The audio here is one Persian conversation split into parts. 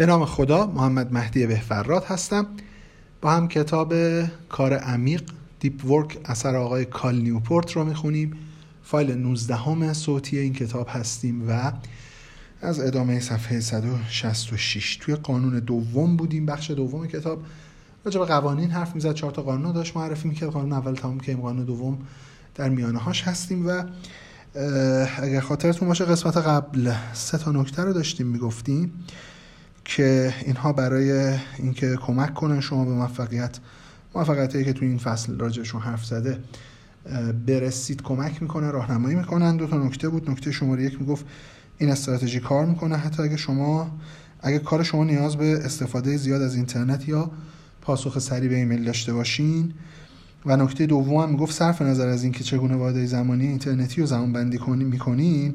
به نام خدا محمد مهدی بهفراد هستم. با هم کتاب کار عمیق Deep Work اثر آقای کال نیوپورت رو می‌خونیم. فایل 19 هم صوتی این کتاب هستیم و از ادامه صفحه 166 توی قانون دوم بودیم بخش دوم کتاب. راجع به قوانین حرف می‌زد چهار تا قانون داشت معرفی می‌کرد. قانون اول تمام که قانون دوم در میانه هاش هستیم و اگر خاطرتون باشه قسمت قبل سه تا نکته رو داشتیم می‌گفتیم. که اینها برای اینکه کمک کنن شما به موفقیت موفقیتی که تو این فصل راجعشون حرف زده برسید کمک می‌کنه راهنمایی می‌کنن. دو تا نکته بود. نکته شماره یک می‌گفت این استراتژی کار می‌کنه. حتی اگه شما اگه کار شما نیاز به استفاده زیاد از اینترنت یا پاسخ سریع به ایمیل داشته باشین. و نکته دوم هم می‌گفت صرف نظر از اینکه چگونه واحد زمانی اینترنتی رو زمان بندی کنی می‌کنین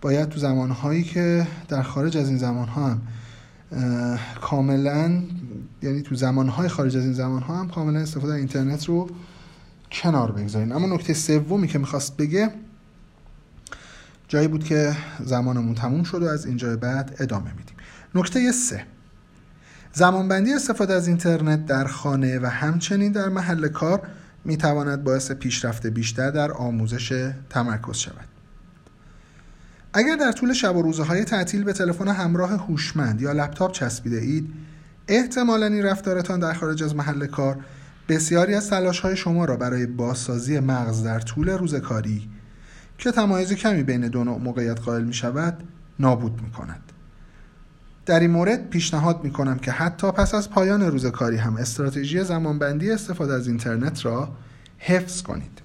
باید تو زمانهایی که در خارج از این زمانها هم کاملا یعنی تو زمانهای خارج از این زمانها هم کاملا استفاده از اینترنت رو کنار بگذارین. اما نکته سومی که می‌خواست بگه جایی بود که زمانمون تموم شد و از اینجا بعد ادامه میدیم. نکته سه زمانبندی استفاده از اینترنت در خانه و همچنین در محل کار می‌تواند باعث پیشرفت بیشتر در آموزش تمرکز شود. اگر در طول شب و روزهای تعطیل به تلفن همراه هوشمند یا لپتاپ چسبیده اید احتمالا این رفتارتان در خارج از محل کار بسیاری از تلاش های شما را برای بازسازی مغز در طول روز کاری که تمایز کمی بین دو نوع موقعیت قائل می شود نابود می کند. در این مورد پیشنهاد می کنم که حتی پس از پایان روز کاری هم استراتژی زمانبندی استفاده از اینترنت را حفظ کنید.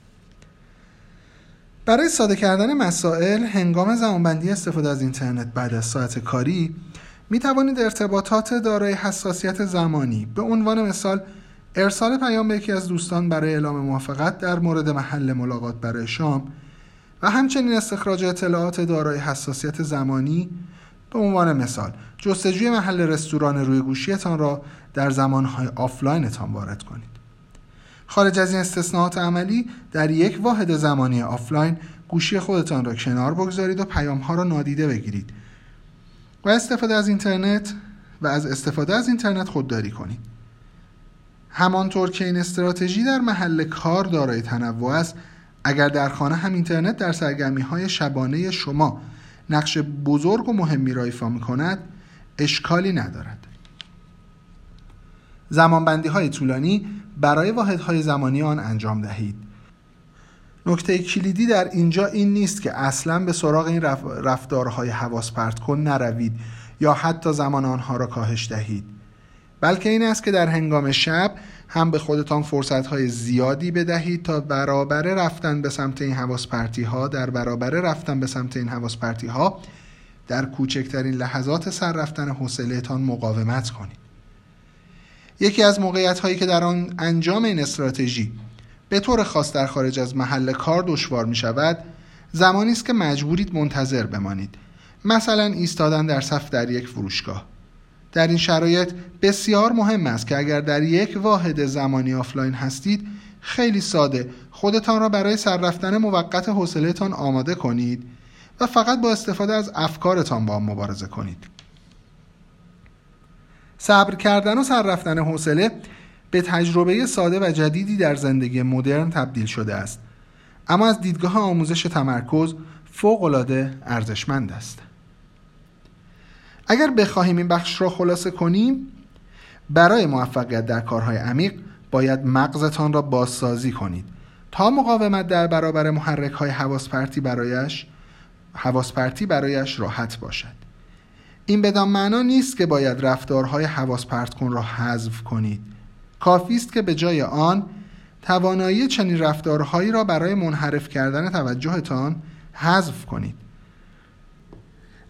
برای ساده کردن مسائل هنگام زمانبندی استفاده از اینترنت بعد از ساعت کاری می توانید ارتباطات دارای حساسیت زمانی به عنوان مثال ارسال پیام به یکی از دوستان برای اعلام موافقت در مورد محل ملاقات برای شام و همچنین استخراج اطلاعات دارای حساسیت زمانی به عنوان مثال جستجوی محل رستوران روی گوشیتان را در زمانهای آفلاینتان وارد کنید. خارج از این استثناءات عملی در یک واحد زمانی آفلاین گوشی خودتان را کنار بگذارید و پیام ها را نادیده بگیرید و استفاده از اینترنت و از استفاده از اینترنت خودداری کنید. همانطور که این استراتژی در محل کار دارای تنوع است اگر در خانه هم اینترنت در سرگرمی های شبانه شما نقش بزرگ و مهمی را ایفا می کند اشکالی ندارد. زمانبندی های طولانی برای واحدهای زمانی آن انجام دهید. نکته کلیدی در اینجا این نیست که اصلا به سراغ این رفتارهای حواس پرت کن نروید یا حتی زمان آنها را کاهش دهید. بلکه این است که در هنگام شب هم به خودتان فرصت های زیادی بدهید تا برابر رفتن به سمت این حواس پرتی ها در برابر رفتن به سمت این حواس پرتی ها در کوچکترین لحظات سر رفتن حوصلهتان مقاومت کنید. یکی از موقعیت هایی که در آن انجام این استراتژی به طور خاص در خارج از محل کار دشوار می شود زمانی است که مجبورید منتظر بمانید. مثلا ایستادن در صف در یک فروشگاه. در این شرایط بسیار مهم است که اگر در یک واحد زمانی آفلاین هستید خیلی ساده خودتان را برای سر رفتن موقت حوصلهتان آماده کنید و فقط با استفاده از افکارتان با مبارزه کنید. صبر کردن و سر رفتن حوصله به تجربه ساده و جدیدی در زندگی مدرن تبدیل شده است. اما از دیدگاه آموزش تمرکز فوقالعاده ارزشمند است. اگر بخواهیم این بخش را خلاصه کنیم برای موفقیت در کارهای عمیق باید مغزتان را بازسازی کنید. تا مقاومت در برابر محرک های حواس پرتی برایش حواس پرتی برایش راحت باشد. این بدان معنا نیست که باید رفتارهای حواس پرت کن را حذف کنید. کافی است که به جای آن توانایی چنین رفتارهایی را برای منحرف کردن توجهتان حذف کنید.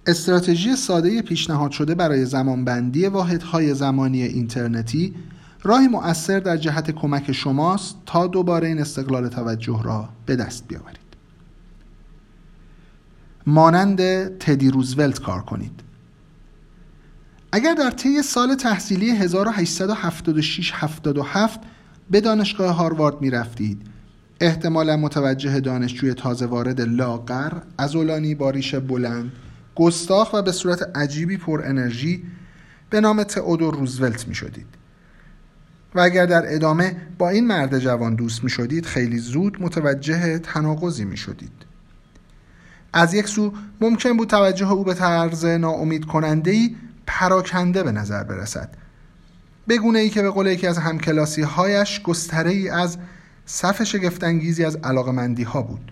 استراتژی ساده پیشنهاد شده برای زمانبندی واحدهای زمانی اینترنتی راهی مؤثر در جهت کمک شماست تا دوباره این استقلال توجه را به دست بیاورید. مانند تدی روزولت کار کنید. اگر در طی سال تحصیلی 1876 77 به دانشگاه هاروارد می رفتید احتمالا متوجه دانشجوی تازه وارد لاغر ازولانی با ریش بلند گستاخ و به صورت عجیبی پر انرژی به نام تئودور روزولت می شدید. و اگر در ادامه با این مرد جوان دوست می شدید خیلی زود متوجه تناقضی می شدید. از یک سو ممکن بود توجه او به طرز ناامید کننده ای پراکنده به نظر برسد. بگونه ای که به قول یکی از همکلاسی هایش گستره ای از صف شگفتانگیزی از علاقمندی ها بود.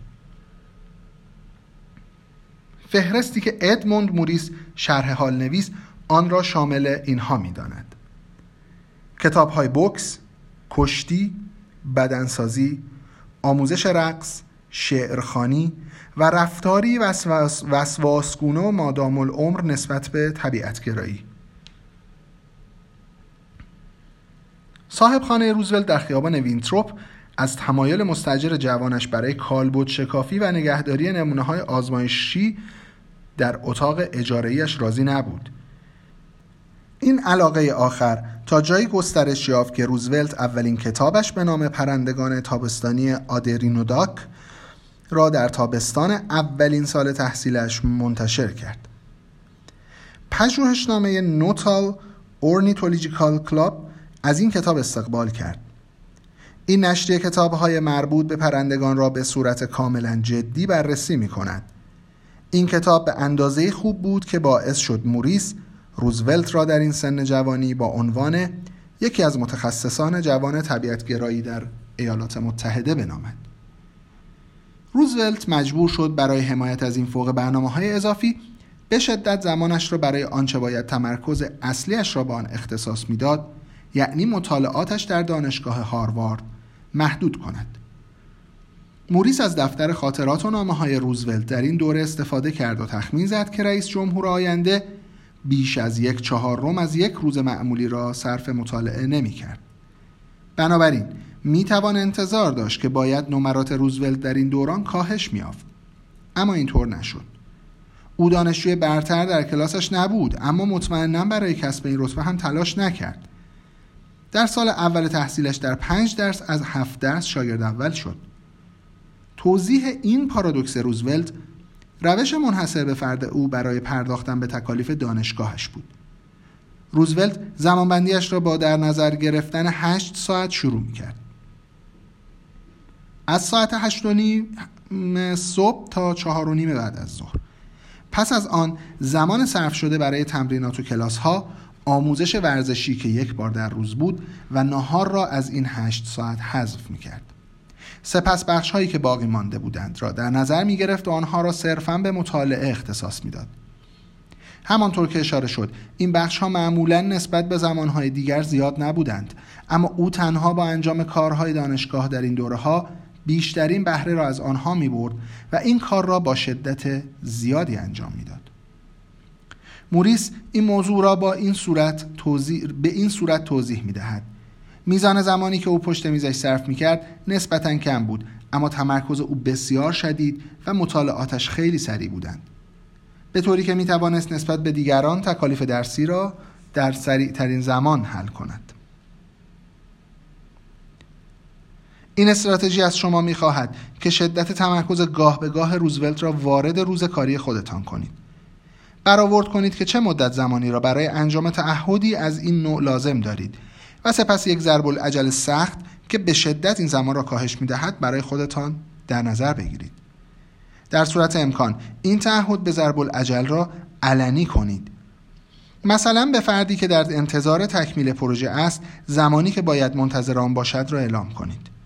فهرستی که ادموند موریس شرح حال نویس آن را شامل اینها می داند کتاب های بوکس، کشتی، بدنسازی، آموزش رقص، شعرخانی و رفتاری وسواسگونه و مادام العمر نسبت به طبیعتگرایی. صاحب خانه روزولت در خیابان وینتروپ از تمایل مستأجر جوانش برای کالبد شکافی و نگهداری نمونه های آزمایشی در اتاق اجاره‌ایش راضی نبود. این علاقه آخر تا جایی گسترش یافت که روزولت اولین کتابش به نام پرندگان تابستانی آدیرونداک را در تابستان اولین سال تحصیلش منتشر کرد. پژوهشنامه Nuttall Ornithological Club از این کتاب استقبال کرد. این نشریه کتاب های مربوط به پرندگان را به صورت کاملا جدی بررسی می کند این کتاب به اندازه خوب بود که باعث شد موریس روزولت را در این سن جوانی با عنوان یکی از متخصصان جوان طبیعتگرایی در ایالات متحده بنامد. روزولت مجبور شد برای حمایت از این فوق برنامه های اضافی به شدت زمانش را برای آنچه باید تمرکز اصلیش را به آن اختصاص می‌داد یعنی مطالعاتش در دانشگاه هاروارد محدود کند موریس از دفتر خاطرات و نامه های روزولت در این دوره استفاده کرد و تخمین زد که رئیس جمهور آینده بیش از یک چهارم از یک روز معمولی را صرف مطالعه نمی کرد. بنابراین می توان انتظار داشت که باید نمرات روزولت در این دوران کاهش میافت اما اینطور نشد. او دانشجوی برتر در کلاسش نبود اما مطمئنا برای کسب این رتبه هم تلاش نکرد. در سال اول تحصیلش در پنج درس از هفت درس شاگرد اول شد. توضیح این پارادوکس روزولت روش منحصر به فرد او برای پرداختن به تکالیف دانشگاهش بود. روزولت زمانبندیش را با در نظر گرفتن هشت ساعت شروع می کرد از ساعت هشت و نیم صبح تا چهار و نیم بعد از ظهر پس از آن زمان صرف شده برای تمرینات و کلاس ها آموزش ورزشی که یک بار در روز بود و نهار را از این هشت ساعت حذف می کرد. سپس بخش هایی که باقی مانده بودند را در نظر می گرفت و آنها را صرفا به مطالعه اختصاص می‌داد. همانطور که اشاره شد این بخش ها معمولا نسبت به زمانهای دیگر زیاد نبودند اما او تنها با انجام کارهای دانشگاه در این دوره ها بیشترین بهره را از آنها می برد و این کار را با شدت زیادی انجام می‌داد. موریس این موضوع را با این صورت توضیح به این صورت توضیح می دهد. میزان زمانی که او پشت میزش صرف می کرد نسبتا کم بود اما تمرکز او بسیار شدید و مطالعاتش خیلی سریع بودند. به طوری که می توانست نسبت به دیگران تکالیف درسی را در سریع ترین زمان حل کند. این استراتژی از شما می خواهد که شدت تمرکز گاه به گاه روزولت را وارد روز کاری خودتان کنید. برآورد کنید که چه مدت زمانی را برای انجام تعهدی از این نوع لازم دارید و سپس یک ضرب العجل سخت که به شدت این زمان را کاهش می دهد برای خودتان در نظر بگیرید. در صورت امکان این تعهد به ضرب العجل را علنی کنید. مثلا به فردی که در انتظار تکمیل پروژه است زمانی که باید منتظر آن باشد را اعلام کنید.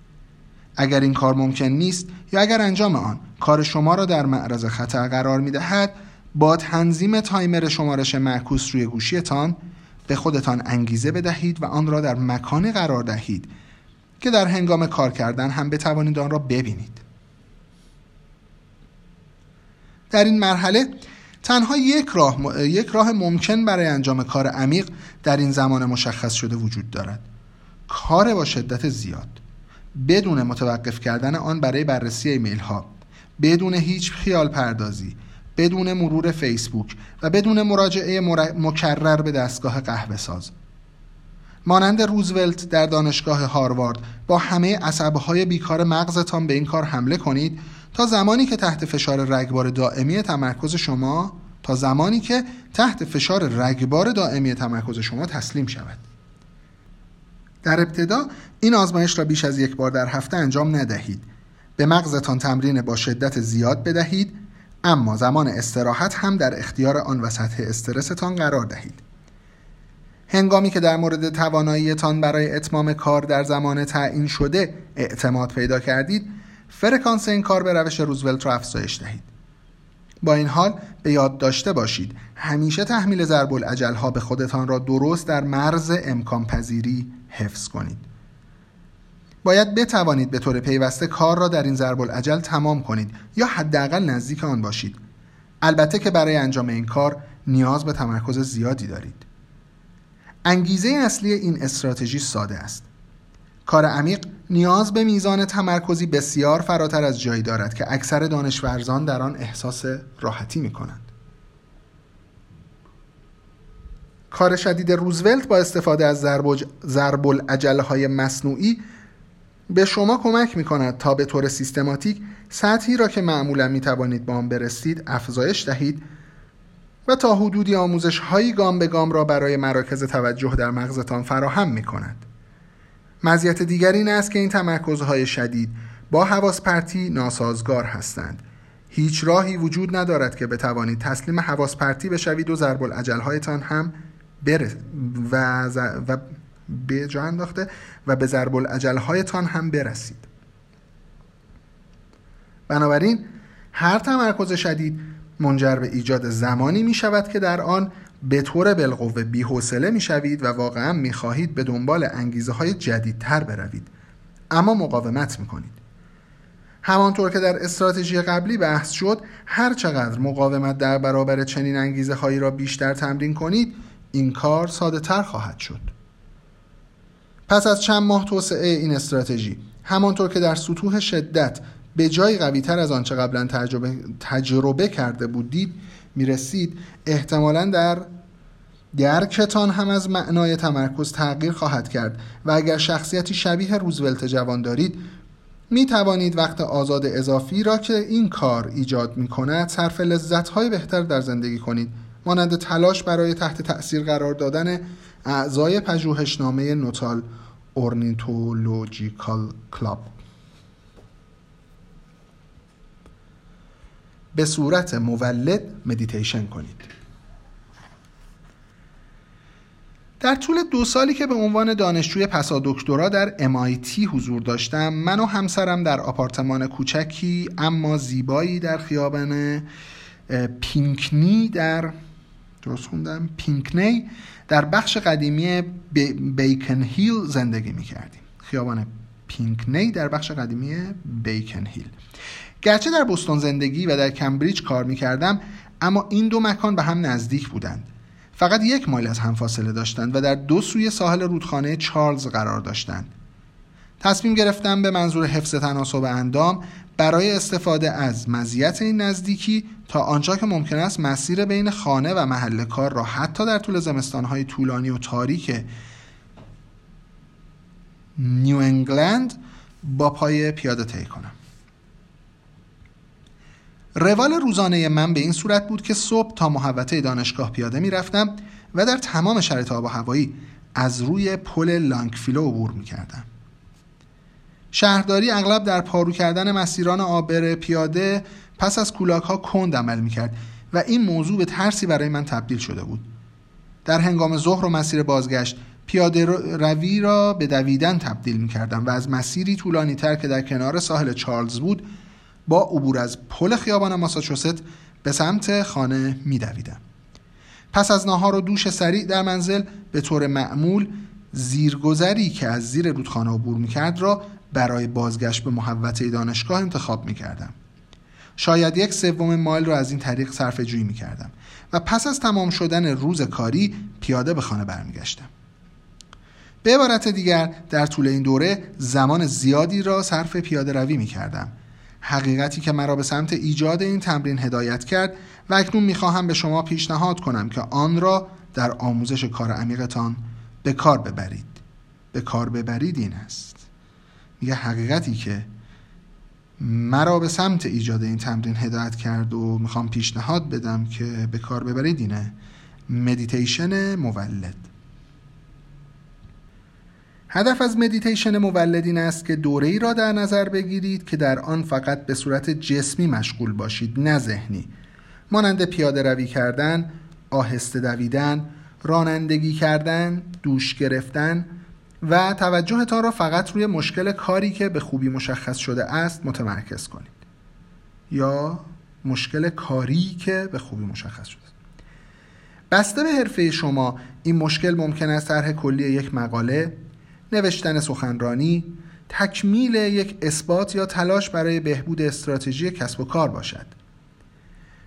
اگر این کار ممکن نیست یا اگر انجام آن کار شما را در معرض خطر قرار می دهد با تنظیم تایمر شمارش معکوس روی گوشیتان به خودتان انگیزه بدهید و آن را در مکانی قرار دهید که در هنگام کار کردن هم بتوانید آن را ببینید. در این مرحله تنها یک راه, یک راه ممکن برای انجام کار عمیق در این زمان مشخص شده وجود دارد. کار با شدت زیاد. بدون متوقف کردن آن برای بررسی ایمیل ها بدون هیچ خیال پردازی بدون مرور فیسبوک و بدون مراجعه مکرر به دستگاه قهوه ساز. مانند روزولت در دانشگاه هاروارد با همه عصبهای بیکار مغزتان به این کار حمله کنید تا زمانی که تحت فشار رگبار دائمی تمرکز شما تا زمانی که تحت فشار رگبار دائمی تمرکز شما تسلیم شود. در ابتدا این آزمایش را بیش از یک بار در هفته انجام ندهید. به مغزتان تمرین با شدت زیاد بدهید اما زمان استراحت هم در اختیار آن و سطح استرستان قرار دهید. هنگامی که در مورد تواناییتان برای اتمام کار در زمان تعیین شده اعتماد پیدا کردید فرکانس این کار به روش روزولت را افزایش دهید. با این حال به یاد داشته باشید. همیشه تحمیل ضرب العجل ها به خودتان را درست در مرز امکان پذیری حفظ کنید. باید بتوانید به طور پیوسته کار را در این ضرب العجل تمام کنید یا حداقل نزدیک آن باشید. البته که برای انجام این کار نیاز به تمرکز زیادی دارید. انگیزه اصلی این استراتژی ساده است. کار عمیق نیاز به میزان تمرکزی بسیار فراتر از جایی دارد که اکثر دانشورزان در آن احساس راحتی می کنند. کار شدید روزولت با استفاده از ضرب های مصنوعی به شما کمک می کند تا به طور سیستماتیک سطحی را که معمولا می توانید با آن برسید افزایش دهید و تا حدودی آموزش هایی گام به گام را برای مراکز توجه در مغزتان فراهم می کند. مزیت دیگر این است که این تمرکزهای شدید با حواس پرتی ناسازگار هستند. هیچ راهی وجود ندارد که بتوانید تسلیم حواس پرتی بشوید و ضرب العجلهایتان هم بره و, و به جا انداخته و به ضرب العجلهایتان هم برسید. بنابراین هر تمرکز شدید منجر به ایجاد زمانی می شود که در آن به طور بالقوه بیحوصله می‌شوید و واقعا می‌خواهید به دنبال انگیزه های جدیدتر بروید. اما مقاومت می‌کنید. همانطور که در استراتژی قبلی بحث شد هر چقدر مقاومت در برابر چنین انگیزه هایی را بیشتر تمرین کنید این کار ساده تر خواهد شد. پس از چند ماه توسعه این استراتژی همانطور که در سطوح شدت به جای قوی تر از آنچه قبلا تجربه, تجربه کرده بودید می‌رسید. احتمالا در درکتان هم از معنای تمرکز تغییر خواهد کرد و اگر شخصیتی شبیه روزولت جوان دارید می توانید وقت آزاد اضافی را که این کار ایجاد می کند صرف لذت های بهتر در زندگی کنید. مانند تلاش برای تحت تأثیر قرار دادن اعضای پژوهشنامه Nuttall Ornithological Club. به صورت مولد مدیتیشن کنید. در طول دو سالی که به عنوان دانشجوی پسا دکترا در MIT حضور داشتم من و همسرم در آپارتمان کوچکی اما زیبایی در خیابان پینکنی در درست خوندم؟ پینکنی در بخش قدیمی بیکن هیل زندگی می کردیم خیابان پینکنی در بخش قدیمی بیکن هیل. گرچه در بستون زندگی و در کمبریج کار می کردم اما این دو مکان به هم نزدیک بودند. فقط یک مایل از هم فاصله داشتند و در دو سوی ساحل رودخانه چارلز قرار داشتند. تصمیم گرفتم به منظور حفظ تناسب اندام برای استفاده از مزیت این نزدیکی تا آنجا که ممکن است مسیر بین خانه و محل کار را حتی در طول زمستانهای طولانی و تاریک نیو انگلند با پای پیاده طی کنم. روال روزانه من به این صورت بود که صبح تا محوطه دانشگاه پیاده می‌رفتم و در تمام شرایط آب و هوایی از روی پل لانگفیلو عبور می‌کردم شهرداری اغلب در پارو کردن مسیران آبر پیاده پس از کولاک ها کند عمل می‌کرد و این موضوع به ترسی برای من تبدیل شده بود. در هنگام ظهر و مسیر بازگشت پیاده روی را به دویدن تبدیل می کردم و از مسیری طولانی تر که در کنار ساحل چارلز بود با عبور از پل خیابان ماساچوست به سمت خانه میدویدم. پس از ناهار و دوش سریع در منزل به طور معمول زیرگذری که از زیر رودخانه عبور می‌کرد را برای بازگشت به محوطه دانشگاه انتخاب می‌کردم. شاید یک سوم مایل را از این طریق صرف جویی می‌کردم و پس از تمام شدن روز کاری پیاده به خانه برمیگشتم. به عبارت دیگر در طول این دوره زمان زیادی را صرف پیاده روی می کردم حقیقتی که مرا به سمت ایجاد این تمرین هدایت کرد و اکنون می‌خواهم به شما پیشنهاد کنم که آن را در آموزش کار عمیقتان به کار ببرید. به کار ببرید این است. میگه حقیقتی که مرا به سمت ایجاد این تمرین هدایت کرد و می‌خوام پیشنهاد بدم که به کار ببرید اینه. مدیتیشن مولد. هدف از مدیتیشن مولد این است که دوره ای را در نظر بگیرید که در آن فقط به صورت جسمی مشغول باشید نه ذهنی. مانند پیاده روی کردن، آهسته دویدن، رانندگی کردن، دوش گرفتن و توجهتان را فقط روی مشکل کاری که به خوبی مشخص شده است متمرکز کنید. یا مشکل کاری که به خوبی مشخص شده. است بسته به حرفه شما این مشکل ممکن است طرح کلی یک مقاله نوشتن سخنرانی تکمیل یک اثبات یا تلاش برای بهبود استراتژی کسب و کار باشد.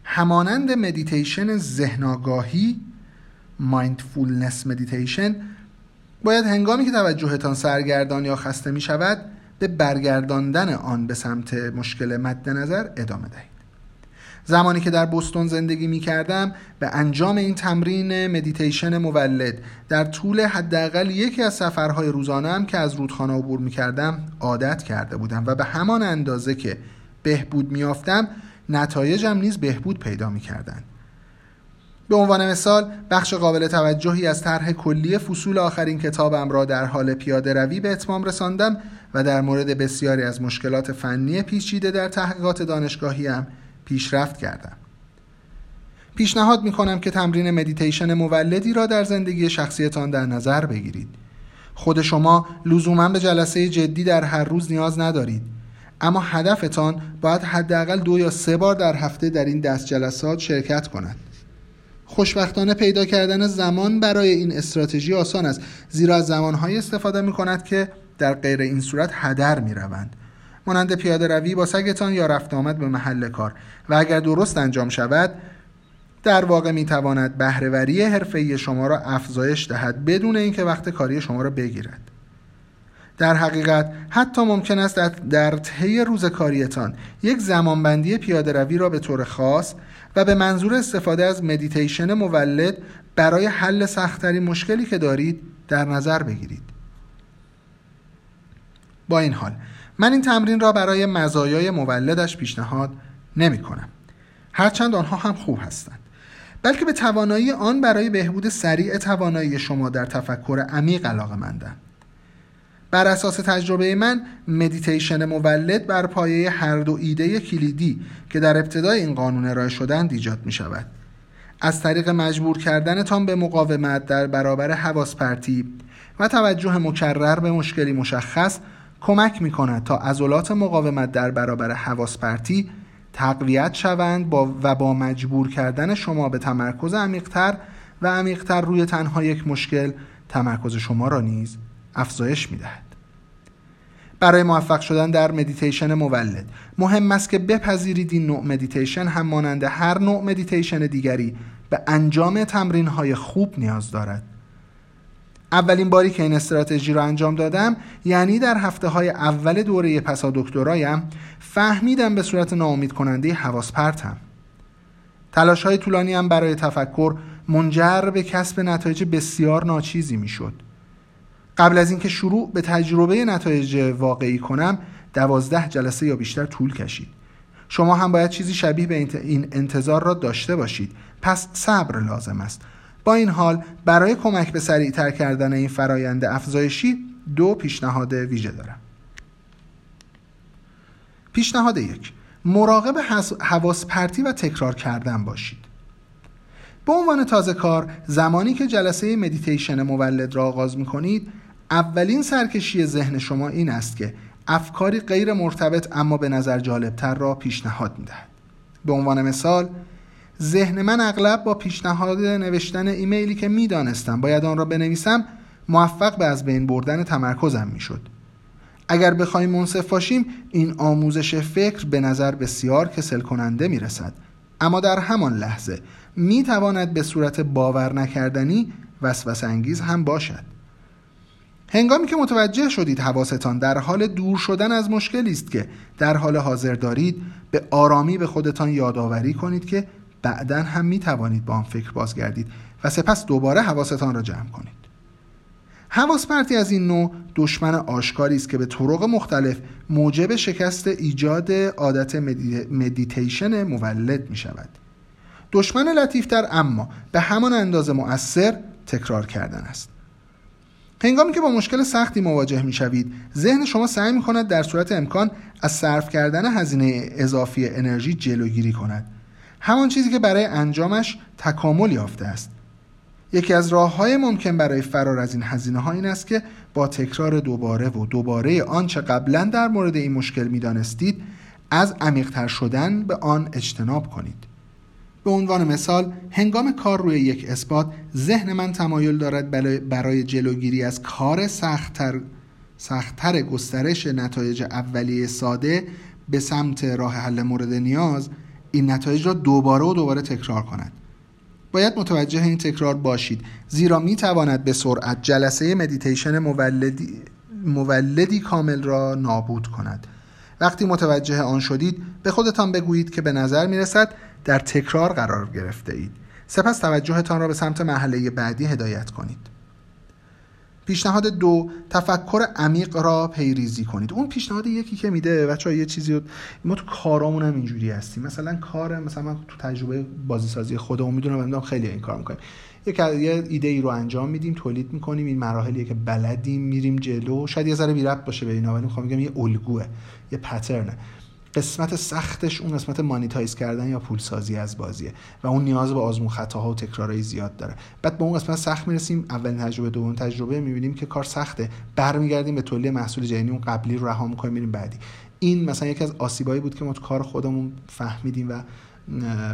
همانند مدیتیشن ذهن‌آگاهی mindfulness meditation باید هنگامی که توجهتان سرگردان یا خسته می شود به برگرداندن آن به سمت مشکل مد نظر ادامه دهید. زمانی که در بستون زندگی می کردم به انجام این تمرین مدیتیشن مولد در طول حداقل یکی از سفرهای روزانه که از رودخانه عبور می کردم عادت کرده بودم و به همان اندازه که بهبود می آفتم نتایجم نیز بهبود پیدا می کردن. به عنوان مثال بخش قابل توجهی از طرح کلی فصول آخرین کتابم را در حال پیاده روی به اتمام رساندم و در مورد بسیاری از مشکلات فنی پیچیده در تحقیقات دانشگاهیم پیشرفت کردم. پیشنهاد می کنم که تمرین مدیتیشن مولدی را در زندگی شخصیتان در نظر بگیرید. خود شما لزوما به جلسه جدی در هر روز نیاز ندارید. اما هدفتان باید حداقل دو یا سه بار در هفته در این دست جلسات شرکت کند. خوشبختانه پیدا کردن زمان برای این استراتژی آسان است زیرا از زمانهایی استفاده می کند که در غیر این صورت هدر می روند. مانند پیاده روی با سگتان یا رفت آمد به محل کار. و اگر درست انجام شود در واقع می تواند بهرهوری حرفه‌ای شما را افزایش دهد بدون اینکه وقت کاری شما را بگیرد. در حقیقت حتی ممکن است در طی روز کاریتان یک زمانبندی پیاده روی را به طور خاص و به منظور استفاده از مدیتیشن مولد برای حل سختترین مشکلی که دارید در نظر بگیرید. با این حال من این تمرین را برای مزایای مولدش پیشنهاد نمی کنم. هرچند آنها هم خوب هستند. بلکه به توانایی آن برای بهبود سریع توانایی شما در تفکر عمیق علاقه مندم. بر اساس تجربه من مدیتیشن مولد بر پایه هر دو ایده کلیدی که در ابتدای این قانون ارائه شدند ایجاد می شود. از طریق مجبور کردنتان به مقاومت در برابر حواس پرتی و توجه مکرر به مشکلی مشخص کمک می کند تا عضلات مقاومت در برابر حواس پرتی تقویت شوند با و با مجبور کردن شما به تمرکز عمیقتر و عمیقتر روی تنها یک مشکل تمرکز شما را نیز افزایش می دهد. برای موفق شدن در مدیتیشن مولد مهم است که بپذیرید این نوع مدیتیشن هم مانند هر نوع مدیتیشن دیگری به انجام تمرین های خوب نیاز دارد اولین باری که این استراتژی را انجام دادم یعنی در هفته های اول دوره پسا دکترایم فهمیدم به صورت ناامید کننده حواس پرتم. تلاش های طولانی هم برای تفکر منجر به کسب نتایج بسیار ناچیزی می‌شد. قبل از اینکه شروع به تجربه نتایج واقعی کنم دوازده جلسه یا بیشتر طول کشید. شما هم باید چیزی شبیه به این انتظار را داشته باشید. پس صبر لازم است. با این حال برای کمک به سریعتر کردن این فرایند افزایشی دو پیشنهاد ویژه دارم پیشنهاد یک مراقب حواس پرتی و تکرار کردن باشید به عنوان تازه کار زمانی که جلسه مدیتیشن مولد را آغاز می کنید اولین سرکشی ذهن شما این است که افکاری غیر مرتبط اما به نظر جالبتر را پیشنهاد می دهد. به عنوان مثال ذهن من اغلب با پیشنهاد نوشتن ایمیلی که می‌دانستم باید آن را بنویسم موفق به از بین بردن تمرکزم می‌شد. اگر بخوایم منصف باشیم این آموزش فکر به نظر بسیار کسل کننده می رسد اما در همان لحظه می تواند به صورت باور نکردنی وسوسه انگیز هم باشد. هنگامی که متوجه شدید حواستان در حال دور شدن از مشکلی است که در حال حاضر دارید به آرامی به خودتان یادآوری کنید که بعدا هم می توانید با آن فکر بازگردید و سپس دوباره حواستان را جمع کنید. حواس پرتی از این نوع دشمن آشکاری است که به طرق مختلف موجب شکست ایجاد عادت مدیتیشن مولد می شود دشمن لطیفتر اما به همان اندازه مؤثر تکرار کردن است. هنگامی که با مشکل سختی مواجه می شوید ذهن شما سعی می کند در صورت امکان از صرف کردن هزینه اضافی انرژی جلوگیری کند. همان چیزی که برای انجامش تکامل یافته است. یکی از راه های ممکن برای فرار از این هزینه ها این است که با تکرار دوباره و دوباره آنچه قبلا در مورد این مشکل می دانستید از عمیقتر شدن به آن اجتناب کنید. به عنوان مثال هنگام کار روی یک اثبات ذهن من تمایل دارد برای جلوگیری از کار سختتر سختتر گسترش نتایج اولیه ساده به سمت راه حل مورد نیاز این نتایج را دوباره و دوباره تکرار کند. باید متوجه این تکرار باشید. زیرا می تواند به سرعت جلسه مدیتیشن مولدی, مولدی کامل را نابود کند. وقتی متوجه آن شدید به خودتان بگویید که به نظر می رسد در تکرار قرار گرفته اید. سپس توجهتان را به سمت محله بعدی هدایت کنید. پیشنهاد دو تفکر عمیق را پیریزی کنید. اون پیشنهاد یکی که میده بچه یه چیزی ما تو کارامون هم اینجوری هستیم. مثلا کار مثلا من تو تجربه بازی سازی خودمون می‌دونم خیلی این کار می‌کنیم یک یه ایده ای رو انجام میدیم تولید می‌کنیم این مراحلی که بلدیم میریم جلو. شاید یه ذره بی باشه به اینا ولی می‌خوام بگم یه الگوه یه پترنه قسمت سختش اون قسمت مانیتایز کردن یا پول سازی از بازیه و اون نیاز به آزمون خطاها و تکرارهای زیاد داره. بعد به اون قسمت سخت می‌رسیم اولین تجربه دوم تجربه می‌بینیم که کار سخته. برمیگردیم به تولید محصول جدید اون قبلی رو رها می‌کنیم میریم بعدی. این مثلا یکی از آسیبایی بود که ما تو کار خودمون فهمیدیم و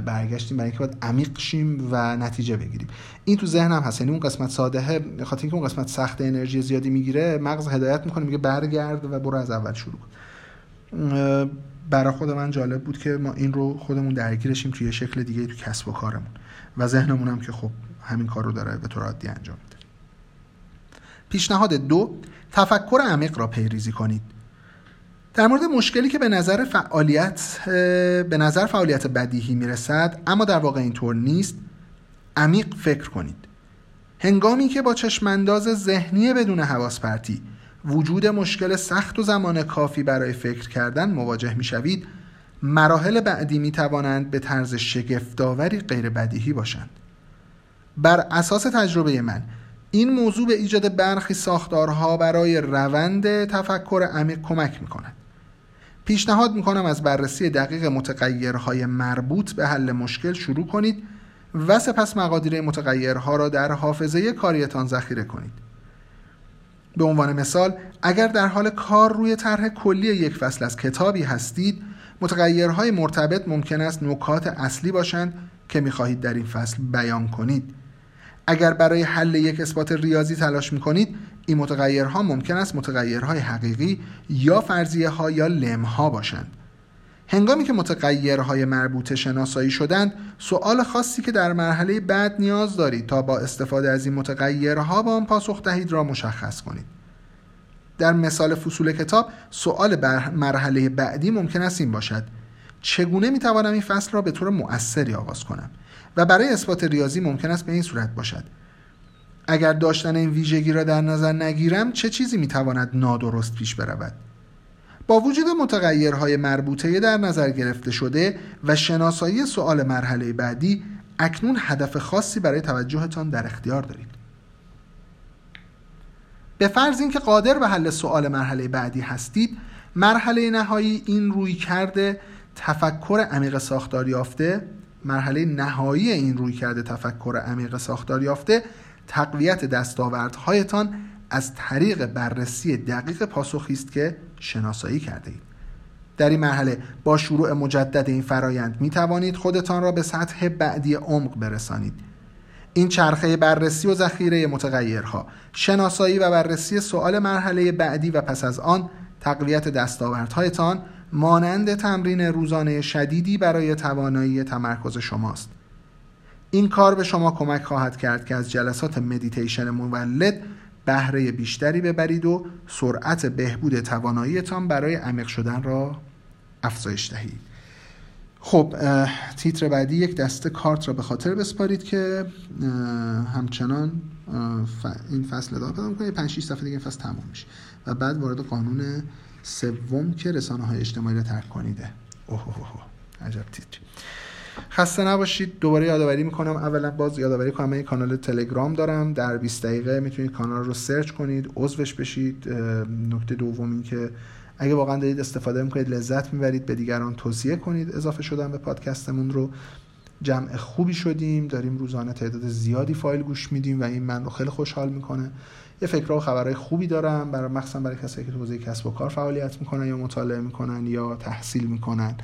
برگشتیم برای اینکه باید عمیق شیم و نتیجه بگیریم. این تو ذهنم هست. یعنی اون قسمت ساده خاطر اینکه اون قسمت سخت انرژی زیادی می‌گیره مغز هدایت می‌کنه میگه برگرد و برو از اول شروع کن. برای خود من جالب بود که ما این رو خودمون درگیرشیم توی شکل دیگه تو کسب و کارمون. و ذهنمون هم که خب همین کار رو داره به طور عادی انجام میده. پیشنهاد دو تفکر عمیق را پیریزی کنید. در مورد مشکلی که به نظر فعالیت به نظر فعالیت بدیهی می‌رسد اما در واقع اینطور نیست عمیق فکر کنید. هنگامی که با چشمانداز ذهنی بدون حواس پرتی وجود مشکل سخت و زمان کافی برای فکر کردن مواجه می شوید مراحل بعدی می توانند به طرز شگفتآوری غیر بدیهی باشند. بر اساس تجربه من این موضوع به ایجاد برخی ساختارها برای روند تفکر عمیق کمک می کند پیشنهاد می کنم از بررسی دقیق متغیرهای مربوط به حل مشکل شروع کنید و سپس مقادیر متغیرها را در حافظه کاریتان ذخیره کنید. به عنوان مثال اگر در حال کار روی طرح کلی یک فصل از کتابی هستید متغیرهای مرتبط ممکن است نکات اصلی باشند که می‌خواهید در این فصل بیان کنید. اگر برای حل یک اثبات ریاضی تلاش می‌کنید این متغیرها ممکن است متغیرهای حقیقی یا فرضیه ها یا لم ها باشند. هنگامی که متغیرهای مربوطه شناسایی شدند سوال خاصی که در مرحله بعد نیاز دارید تا با استفاده از این متغیرها با آن پاسخ دهید را مشخص کنید. در مثال فصول کتاب سوال بر مرحله بعدی ممکن است این باشد چگونه می توانم این فصل را به طور مؤثری آغاز کنم؟ و برای اثبات ریاضی ممکن است به این صورت باشد اگر داشتن این ویژگی را در نظر نگیرم چه چیزی می تواند نادرست پیش برود؟ با وجود متغیرهای مربوطه در نظر گرفته شده و شناسایی سوال مرحله بعدی اکنون هدف خاصی برای توجهتان در اختیار دارید. به فرض اینکه قادر به حل سوال مرحله بعدی هستید مرحله نهایی این روی کرده تفکر عمیق ساختار یافته مرحله نهایی این روی کرده تفکر عمیق ساختار یافته تقویت دستاوردهایتان از طریق بررسی دقیق پاسخی است که شناسایی کرده اید. در این مرحله با شروع مجدد این فرایند می توانید خودتان را به سطح بعدی عمق برسانید این چرخه بررسی و ذخیره متغیرها شناسایی و بررسی سوال مرحله بعدی و پس از آن تقویت دستاوردهایتان مانند تمرین روزانه شدیدی برای توانایی تمرکز شماست این کار به شما کمک خواهد کرد که از جلسات مدیتیشن مولد بهره بیشتری ببرید و سرعت بهبود تواناییتان برای عمیق شدن را افزایش دهید. خب تیتر بعدی یک دسته کارت را به خاطر بسپارید که همچنان این فصل ادامه پیدا می‌کنه. 5 6 صفحه دیگه این فصل تموم میشه و بعد وارد قانون سوم که رسانه های اجتماعی رو ترک کنیده. اوه اوه اوه عجب تیتری خسته نباشید. دوباره یادآوری می‌کنم. اولا باز یادآوری کنم من کانال تلگرام دارم. در 20 دقیقه می‌تونید کانال رو سرچ کنید عضوش بشید. نکته دوم این که اگه واقعا دارید استفاده می‌کنید لذت می‌برید. به دیگران توصیه کنید. اضافه شدن به پادکستمون رو. جمع خوبی شدیم. داریم روزانه تعداد زیادی فایل گوش میدیم و این من رو خیلی خوشحال می‌کنه. یه فکرها و خبرهای خوبی دارم. برای مخصوصا برای کسایی که تو کسب و کار فعالیت می‌کنن یا مطالعه می‌کنن یا تحصیل می‌کنن.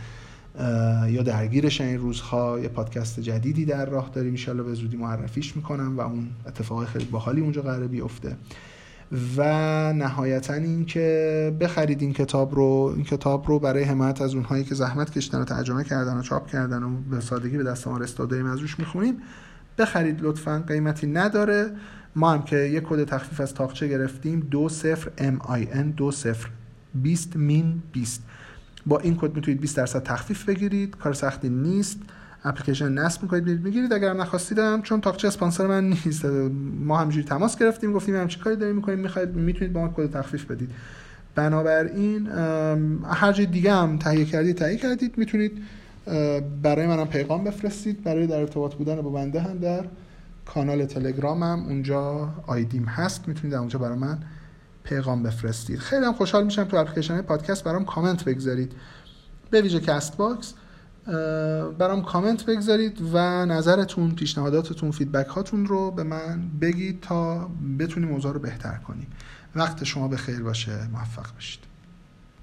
یا درگیرش این روزها یه پادکست جدیدی در راه داریم ان به زودی معرفیش می‌کنم و اون اتفاق خیلی باحالی اونجا قراره بیفته. و نهایتا این که بخرید این کتاب رو این کتاب رو برای حمایت از اونهایی که زحمت کشتن و ترجمه کردن و چاپ کردن و به سادگی به دست ما رسید داریم از روش می‌خونیم بخرید لطفا قیمتی نداره. ما هم که یک کد تخفیف از تاقچه گرفتیم دو صفر MIN دو صفر 20 مین 20 با این کد می‌تونید 20 درصد تخفیف بگیرید. کار سختی نیست. اپلیکیشن نصب می‌کنید می‌گیرید. اگر نخواستیدم چون تاقچه اسپانسر من نیست. ما همجوری تماس گرفتیم گفتیم همچی کاری داریم می‌کنیم. می‌خواید می‌تونید با ما کد تخفیف بدید. بنابراین هر جای دیگه هم تهیه کردید تهیه کردید. می‌تونید برای منم پیغام بفرستید. برای در ارتباط بودن با بنده هم در کانال تلگرامم. اونجا آیدیم هست. می‌تونید اونجا برای من پیغام بفرستید. خیلی هم خوشحال میشم تو اپلیکیشن پادکست برام کامنت بگذارید. به ویژه Castbox برام کامنت بگذارید و نظرتون پیشنهاداتتون feedback هاتون رو به من بگید تا بتونیم موضوع رو بهتر کنیم. وقت شما به خیر باشه. موفق باشید.